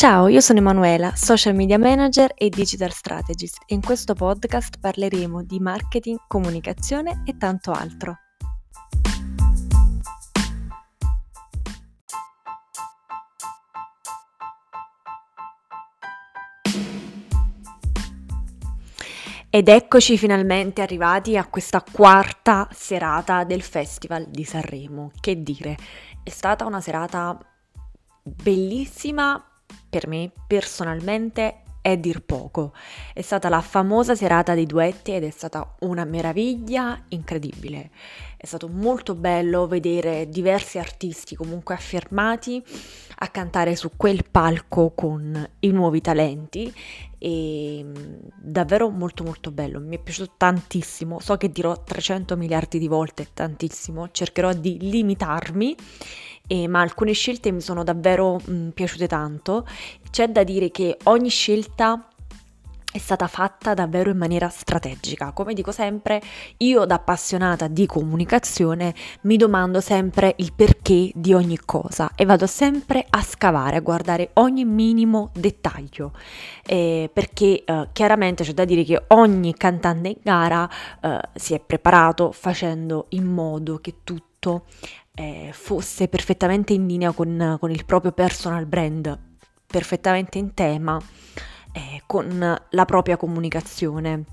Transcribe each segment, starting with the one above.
Ciao, io sono Emanuela, social media manager e digital strategist e in questo podcast parleremo di marketing, comunicazione e tanto altro. Ed eccoci finalmente arrivati a questa quarta serata del Festival di Sanremo. Che dire, è stata una serata bellissima per me personalmente è dir poco. È stata la famosa serata dei duetti ed è stata una meraviglia incredibile. È stato molto bello vedere diversi artisti comunque affermati a cantare su quel palco con i nuovi talenti e mm, davvero molto molto bello. Mi è piaciuto tantissimo. So che dirò 300 miliardi di volte tantissimo, cercherò di limitarmi eh, ma alcune scelte mi sono davvero mh, mm, piaciute tanto. C'è da dire che ogni scelta è stata fatta davvero in maniera strategica. Come dico sempre, io da appassionata di comunicazione mi domando sempre il perché di ogni cosa e vado sempre a scavare, a guardare ogni minimo dettaglio. Eh, perché eh, chiaramente c'è da dire che ogni cantante in gara eh, si è preparato facendo in modo che tutto eh, fosse perfettamente in linea con, con, il proprio personal brand, perfettamente in tema eh, con la propria comunicazione.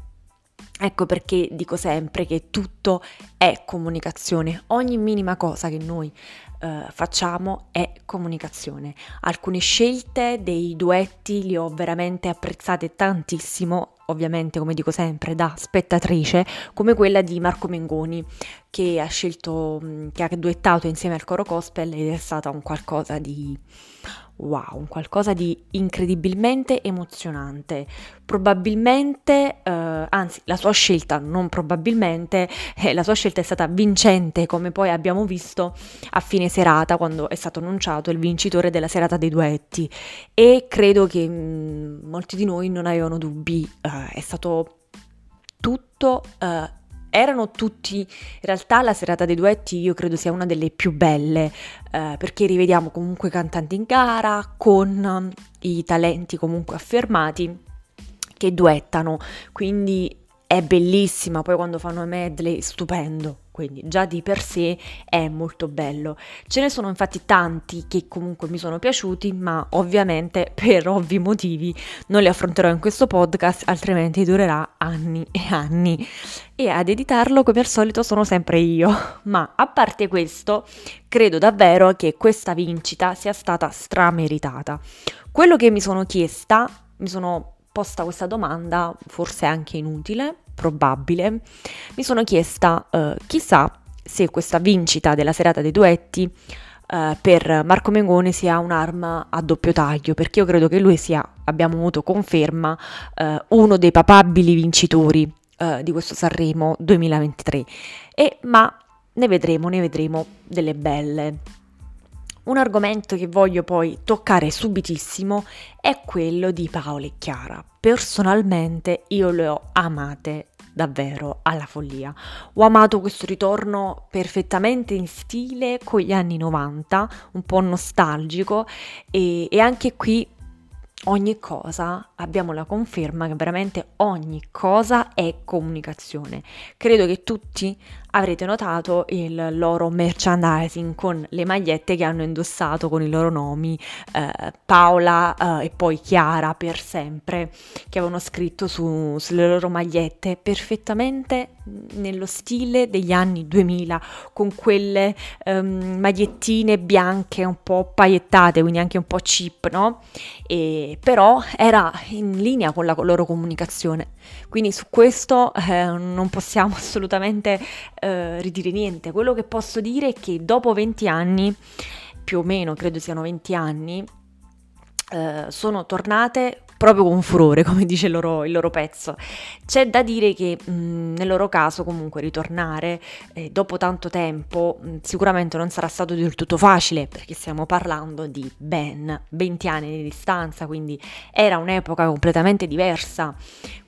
Ecco perché dico sempre che tutto è comunicazione, ogni minima cosa che noi eh, facciamo è comunicazione. Alcune scelte dei duetti li ho veramente apprezzate tantissimo, ovviamente come dico sempre da spettatrice, come quella di Marco Mengoni che ha scelto, che ha duettato insieme al coro gospel ed è stata un qualcosa di wow, un qualcosa di incredibilmente emozionante. Probabilmente, eh, anzi, la sua scelta, non probabilmente, eh, la sua scelta è stata vincente, come poi abbiamo visto a fine serata quando è stato annunciato il vincitore della serata dei duetti. E credo che mh, mm, molti di noi non avevano dubbi, eh, è stato tutto eh, erano tutti, in realtà la serata dei duetti io credo sia una delle più belle, eh, perché rivediamo comunque cantanti in gara con um, i talenti comunque affermati che duettano, quindi è bellissima, poi quando fanno medley stupendo quindi già di per sé è molto bello. Ce ne sono infatti tanti che comunque mi sono piaciuti, ma ovviamente per ovvi motivi non li affronterò in questo podcast, altrimenti durerà anni e anni. E ad editarlo come al solito sono sempre io. Ma a parte questo, credo davvero che questa vincita sia stata strameritata. Quello che mi sono chiesta, mi sono posta questa domanda, forse anche inutile, probabile, mi sono chiesta eh, chissà se questa vincita della serata dei duetti eh, per Marco Mengone sia un'arma a doppio taglio, perché io credo che lui sia, abbiamo avuto conferma, eh, uno dei papabili vincitori eh, di questo Sanremo 2023. E, ma ne vedremo, ne vedremo delle belle. Un argomento che voglio poi toccare subitissimo è quello di Paola e Chiara. Personalmente io le ho amate davvero alla follia. Ho amato questo ritorno perfettamente in stile con gli anni 90, un po' nostalgico e, e anche qui ogni cosa abbiamo la conferma che veramente ogni cosa è comunicazione. Credo che tutti avrete notato il loro merchandising con le magliette che hanno indossato con i loro nomi eh, Paola eh, e poi Chiara per sempre, che avevano scritto su, sulle loro magliette perfettamente nello stile degli anni 2000, con quelle um, magliettine bianche un po' pagliettate, quindi anche un po' cheap, no? E, però era in linea con la loro comunicazione. Quindi su questo eh, non possiamo assolutamente eh, ridire niente. Quello che posso dire è che dopo 20 anni, più o meno credo siano 20 anni, eh, sono tornate proprio con furore, come dice il loro, il loro pezzo. C'è da dire che mh, nel loro caso comunque ritornare eh, dopo tanto tempo mh, sicuramente non sarà stato del tutto facile perché stiamo parlando di ben 20 anni di distanza, quindi era un'epoca completamente diversa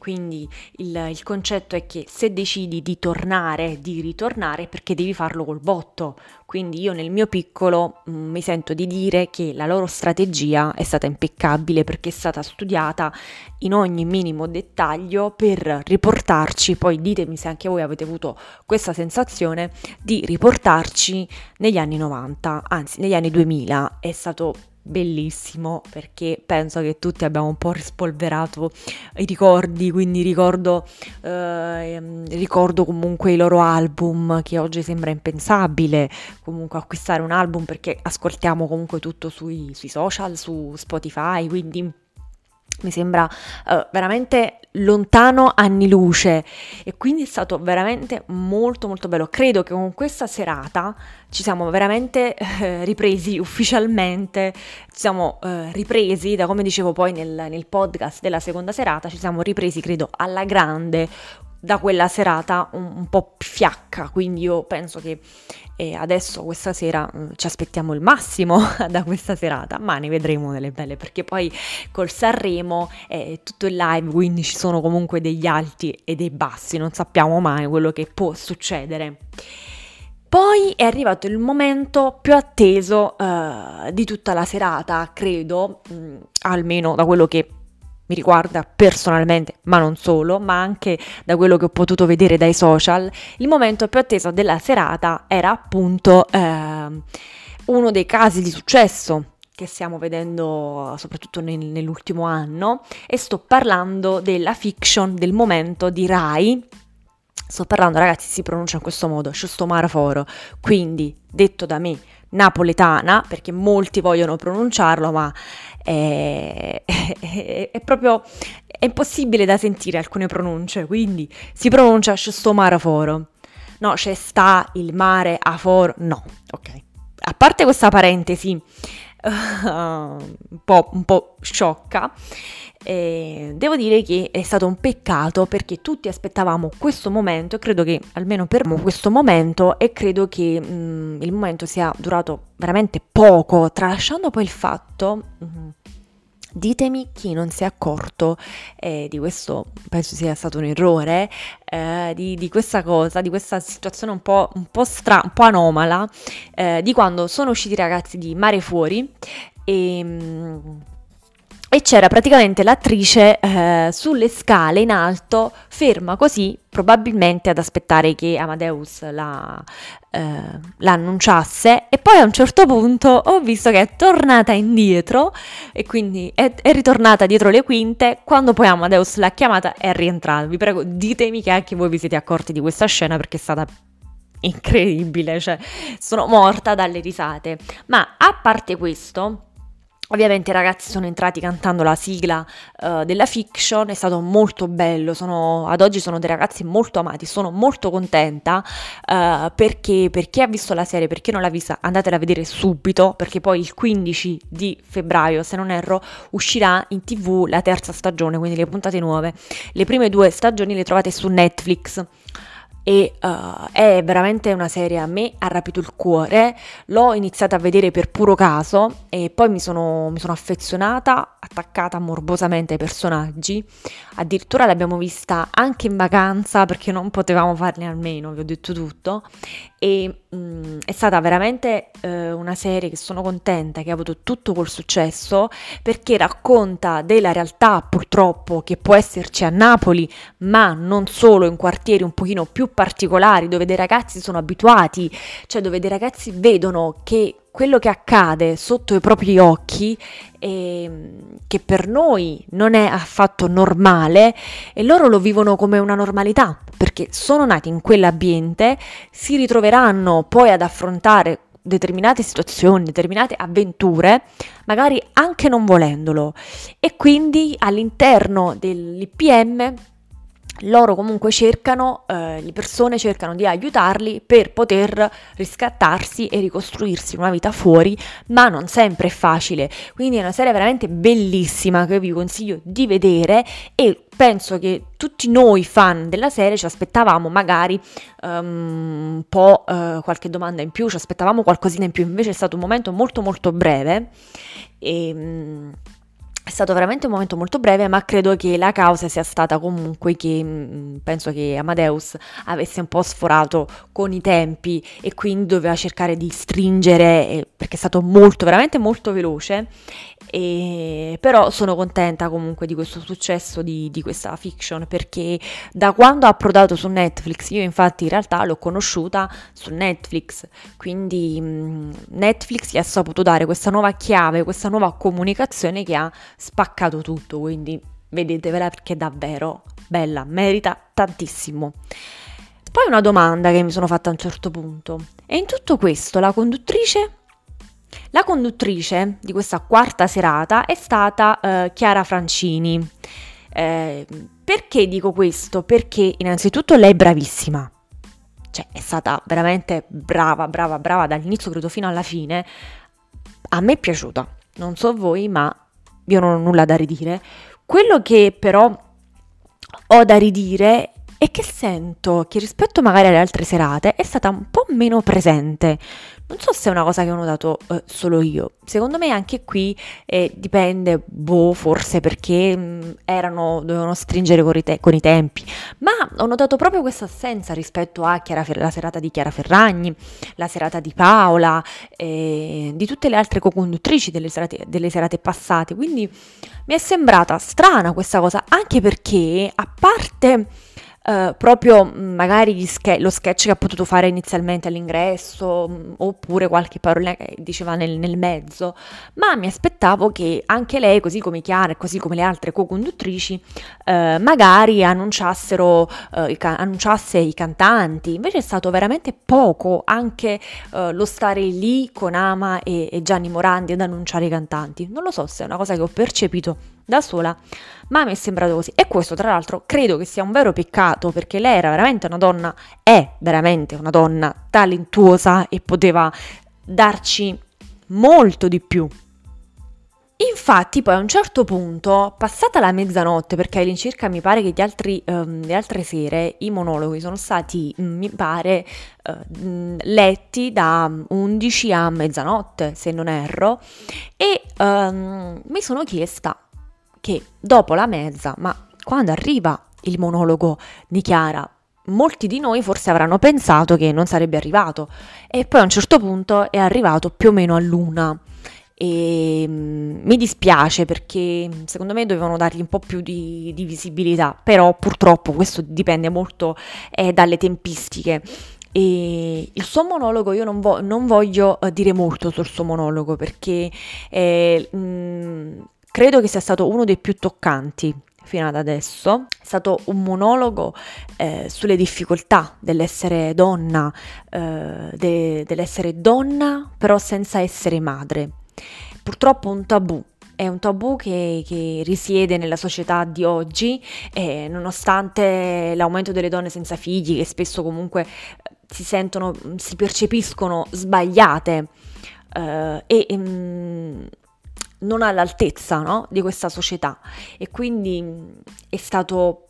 quindi il, il, concetto è che se decidi di tornare, di ritornare, perché devi farlo col botto. Quindi io nel mio piccolo mh, mm, mi sento di dire che la loro strategia è stata impeccabile perché è stata studiata in ogni minimo dettaglio per riportarci, poi ditemi se anche voi avete avuto questa sensazione, di riportarci negli anni 90, anzi negli anni 2000. È stato bellissimo perché penso che tutti abbiamo un po' rispolverato i ricordi, quindi ricordo, eh, ricordo comunque i loro album che oggi sembra impensabile comunque acquistare un album perché ascoltiamo comunque tutto sui, sui social, su Spotify, quindi mi sembra uh, veramente lontano anni luce e quindi è stato veramente molto molto bello. Credo che con questa serata ci siamo veramente eh, ripresi ufficialmente, ci siamo eh, ripresi, da come dicevo poi nel, nel podcast della seconda serata, ci siamo ripresi credo alla grande da quella serata un, un po' fiacca, quindi io penso che eh, adesso questa sera mm, ci aspettiamo il massimo da questa serata, ma ne vedremo delle belle perché poi col Sanremo è tutto il live, quindi ci sono comunque degli alti e dei bassi, non sappiamo mai quello che può succedere. Poi è arrivato il momento più atteso uh, di tutta la serata, credo, mh, mm, almeno da quello che mi riguarda personalmente, ma non solo, ma anche da quello che ho potuto vedere dai social, il momento più atteso della serata era appunto eh, uno dei casi di successo che stiamo vedendo soprattutto nel, nell'ultimo anno e sto parlando della fiction del momento di Rai. Sto parlando, ragazzi, si pronuncia in questo modo, Shostomara Foro, quindi detto da me napoletana, perché molti vogliono pronunciarlo, ma è, è, è proprio è impossibile da sentire alcune pronunce, quindi si pronuncia Shostomara Foro. No, c'è sta il mare a foro. No, ok. A parte questa parentesi un, po', un po' sciocca, eh, devo dire che è stato un peccato perché tutti aspettavamo questo momento e credo che almeno per me questo momento e credo che mh, mm, il momento sia durato veramente poco, tralasciando poi il fatto... Mh, Ditemi chi non si è accorto eh, di questo, penso sia stato un errore, eh, di, di, questa cosa, di questa situazione un po', un po, stra- un po anomala, eh, di quando sono usciti i ragazzi di Mare Fuori e... E c'era praticamente l'attrice eh, sulle scale in alto, ferma così, probabilmente ad aspettare che Amadeus la, eh, la, annunciasse e poi a un certo punto ho visto che è tornata indietro e quindi è, è ritornata dietro le quinte, quando poi Amadeus l'ha chiamata è rientrata. Vi prego ditemi che anche voi vi siete accorti di questa scena perché è stata incredibile, cioè sono morta dalle risate. Ma a parte questo... Ovviamente i ragazzi sono entrati cantando la sigla uh, della fiction, è stato molto bello, sono, ad oggi sono dei ragazzi molto amati, sono molto contenta uh, perché per chi ha visto la serie, per chi non l'ha vista, andatela a vedere subito perché poi il 15 di febbraio, se non erro, uscirà in tv la terza stagione, quindi le puntate nuove. Le prime due stagioni le trovate su Netflix e uh, è veramente una serie a me ha rapito il cuore. L'ho iniziata a vedere per puro caso e poi mi sono, mi sono affezionata attaccata morbosamente ai personaggi. Addirittura l'abbiamo vista anche in vacanza perché non potevamo farne almeno vi ho detto tutto e mh, mm, è stata veramente eh, una serie che sono contenta che ha avuto tutto col successo perché racconta della realtà purtroppo che può esserci a Napoli ma non solo in quartieri un pochino più particolari dove dei ragazzi sono abituati cioè dove dei ragazzi vedono che quello che accade sotto i propri occhi e che per noi non è affatto normale e loro lo vivono come una normalità perché sono nati in quell'ambiente, si ritroveranno poi ad affrontare determinate situazioni, determinate avventure, magari anche non volendolo e quindi all'interno dell'IPM loro comunque cercano, eh, le persone cercano di aiutarli per poter riscattarsi e ricostruirsi una vita fuori, ma non sempre è facile. Quindi è una serie veramente bellissima che vi consiglio di vedere e penso che tutti noi fan della serie ci aspettavamo magari um, un po' uh, qualche domanda in più, ci aspettavamo qualcosina in più, invece è stato un momento molto molto breve e... Um, è stato veramente un momento molto breve, ma credo che la causa sia stata comunque che mh, penso che Amadeus avesse un po' sforato con i tempi e quindi doveva cercare di stringere, eh, perché è stato molto, veramente molto veloce. E, però sono contenta comunque di questo successo di, di questa fiction perché da quando ha approdato su Netflix, io infatti in realtà l'ho conosciuta su Netflix, quindi mh, Netflix gli ha saputo dare questa nuova chiave, questa nuova comunicazione che ha spaccato tutto, quindi vedetevela perché è davvero bella, merita tantissimo. Poi una domanda che mi sono fatta a un certo punto. E in tutto questo la conduttrice? La conduttrice di questa quarta serata è stata eh, Chiara Francini. Eh, perché dico questo? Perché innanzitutto lei è bravissima. Cioè, è stata veramente brava, brava, brava dall'inizio credo fino alla fine. A me è piaciuta. Non so voi, ma io non ho nulla da ridire. Quello che però ho da ridire è che sento che rispetto magari alle altre serate è stata un po' meno presente. Non so se è una cosa che ho notato eh, solo io. Secondo me anche qui eh, dipende, boh, forse perché mh, mm, erano, dovevano stringere con i, con i, tempi. Ma ho notato proprio questa assenza rispetto a Fer- serata di Chiara Ferragni, la serata di Paola, eh, di tutte le altre co-conduttrici delle serate, delle serate passate. Quindi mi è sembrata strana questa cosa, anche perché a parte Uh, proprio mm, magari ske- lo sketch che ha potuto fare inizialmente all'ingresso mh, mm, oppure qualche parola che diceva nel, nel, mezzo, ma mi aspettavo che anche lei, così come Chiara e così come le altre co-conduttrici, uh, magari annunciassero, uh, i ca- annunciasse i cantanti, invece è stato veramente poco anche lo stare lì con Ama e, e Gianni Morandi ad annunciare i cantanti, non lo so se è una cosa che ho percepito da sola, ma mi è sembrato così. E questo, tra l'altro, credo che sia un vero peccato perché lei era veramente una donna, è veramente una donna talentuosa e poteva darci molto di più. Infatti, poi a un certo punto, passata la mezzanotte, perché all'incirca mi pare che gli altri, um, le altre sere i monologhi sono stati, mm, mi pare, uh, letti da 11 a mezzanotte, se non erro, e um, mi sono chiesta che dopo la mezza, ma quando arriva il monologo di Chiara, molti di noi forse avranno pensato che non sarebbe arrivato e poi a un certo punto è arrivato più o meno a luna e mm, mi dispiace perché secondo me dovevano dargli un po' più di, di visibilità, però purtroppo questo dipende molto eh, dalle tempistiche. E il suo monologo, io non, vo- non voglio uh, dire molto sul suo monologo perché eh, mh, mm, credo che sia stato uno dei più toccanti fino ad adesso. È stato un monologo eh, sulle difficoltà dell'essere donna, eh, de- dell'essere donna però senza essere madre. Purtroppo un tabù, è un tabù che, che, risiede nella società di oggi, eh, nonostante l'aumento delle donne senza figli, che spesso comunque eh, si sentono, si percepiscono sbagliate. Uh, e um, non all'altezza no? di questa società e quindi è stato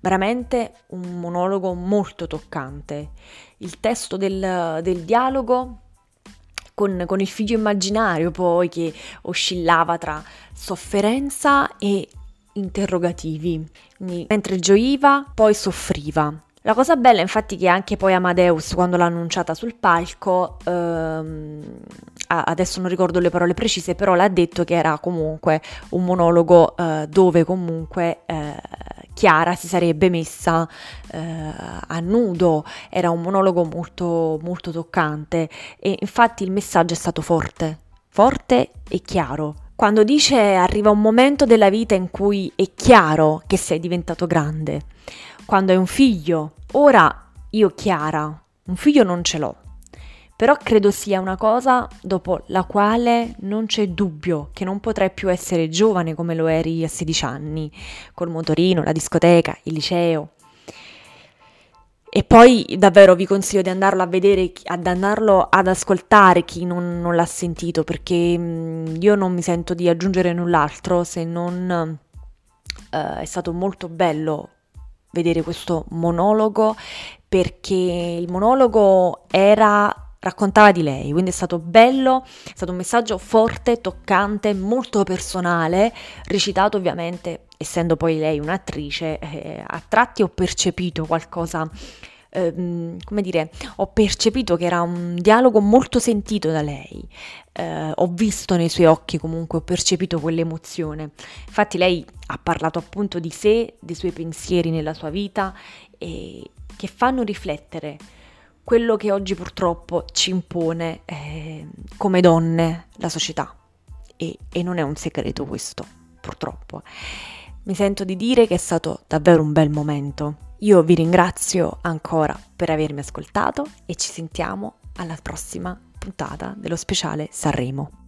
veramente un monologo molto toccante. Il testo del, del dialogo con, con, il figlio immaginario poi che oscillava tra sofferenza e interrogativi. Quindi, mentre gioiva, poi soffriva. La cosa bella infatti che anche poi Amadeus quando l'ha annunciata sul palco, ehm, adesso non ricordo le parole precise, però l'ha detto che era comunque un monologo eh, dove comunque eh, Chiara si sarebbe messa eh, a nudo, era un monologo molto, molto toccante e infatti il messaggio è stato forte, forte e chiaro. Quando dice arriva un momento della vita in cui è chiaro che sei diventato grande, quando hai un figlio. Ora io Chiara, un figlio non ce l'ho, però credo sia una cosa dopo la quale non c'è dubbio che non potrai più essere giovane come lo eri a 16 anni, col motorino, la discoteca, il liceo. E poi davvero vi consiglio di andarlo a vedere, ad andarlo ad ascoltare chi non, non l'ha sentito, perché io non mi sento di aggiungere null'altro se non uh, è stato molto bello vedere questo monologo perché il monologo era raccontava di lei, quindi è stato bello, è stato un messaggio forte, toccante, molto personale, recitato ovviamente, essendo poi lei un'attrice, eh, a tratti ho percepito qualcosa ehm, come dire, ho percepito che era un dialogo molto sentito da lei, eh, ho visto nei suoi occhi comunque, ho percepito quell'emozione. Infatti lei ha parlato appunto di sé, dei suoi pensieri nella sua vita e che fanno riflettere quello che oggi purtroppo ci impone eh, come donne la società. E, e non è un segreto questo, purtroppo. Mi sento di dire che è stato davvero un bel momento io vi ringrazio ancora per avermi ascoltato e ci sentiamo alla prossima puntata dello speciale Sanremo.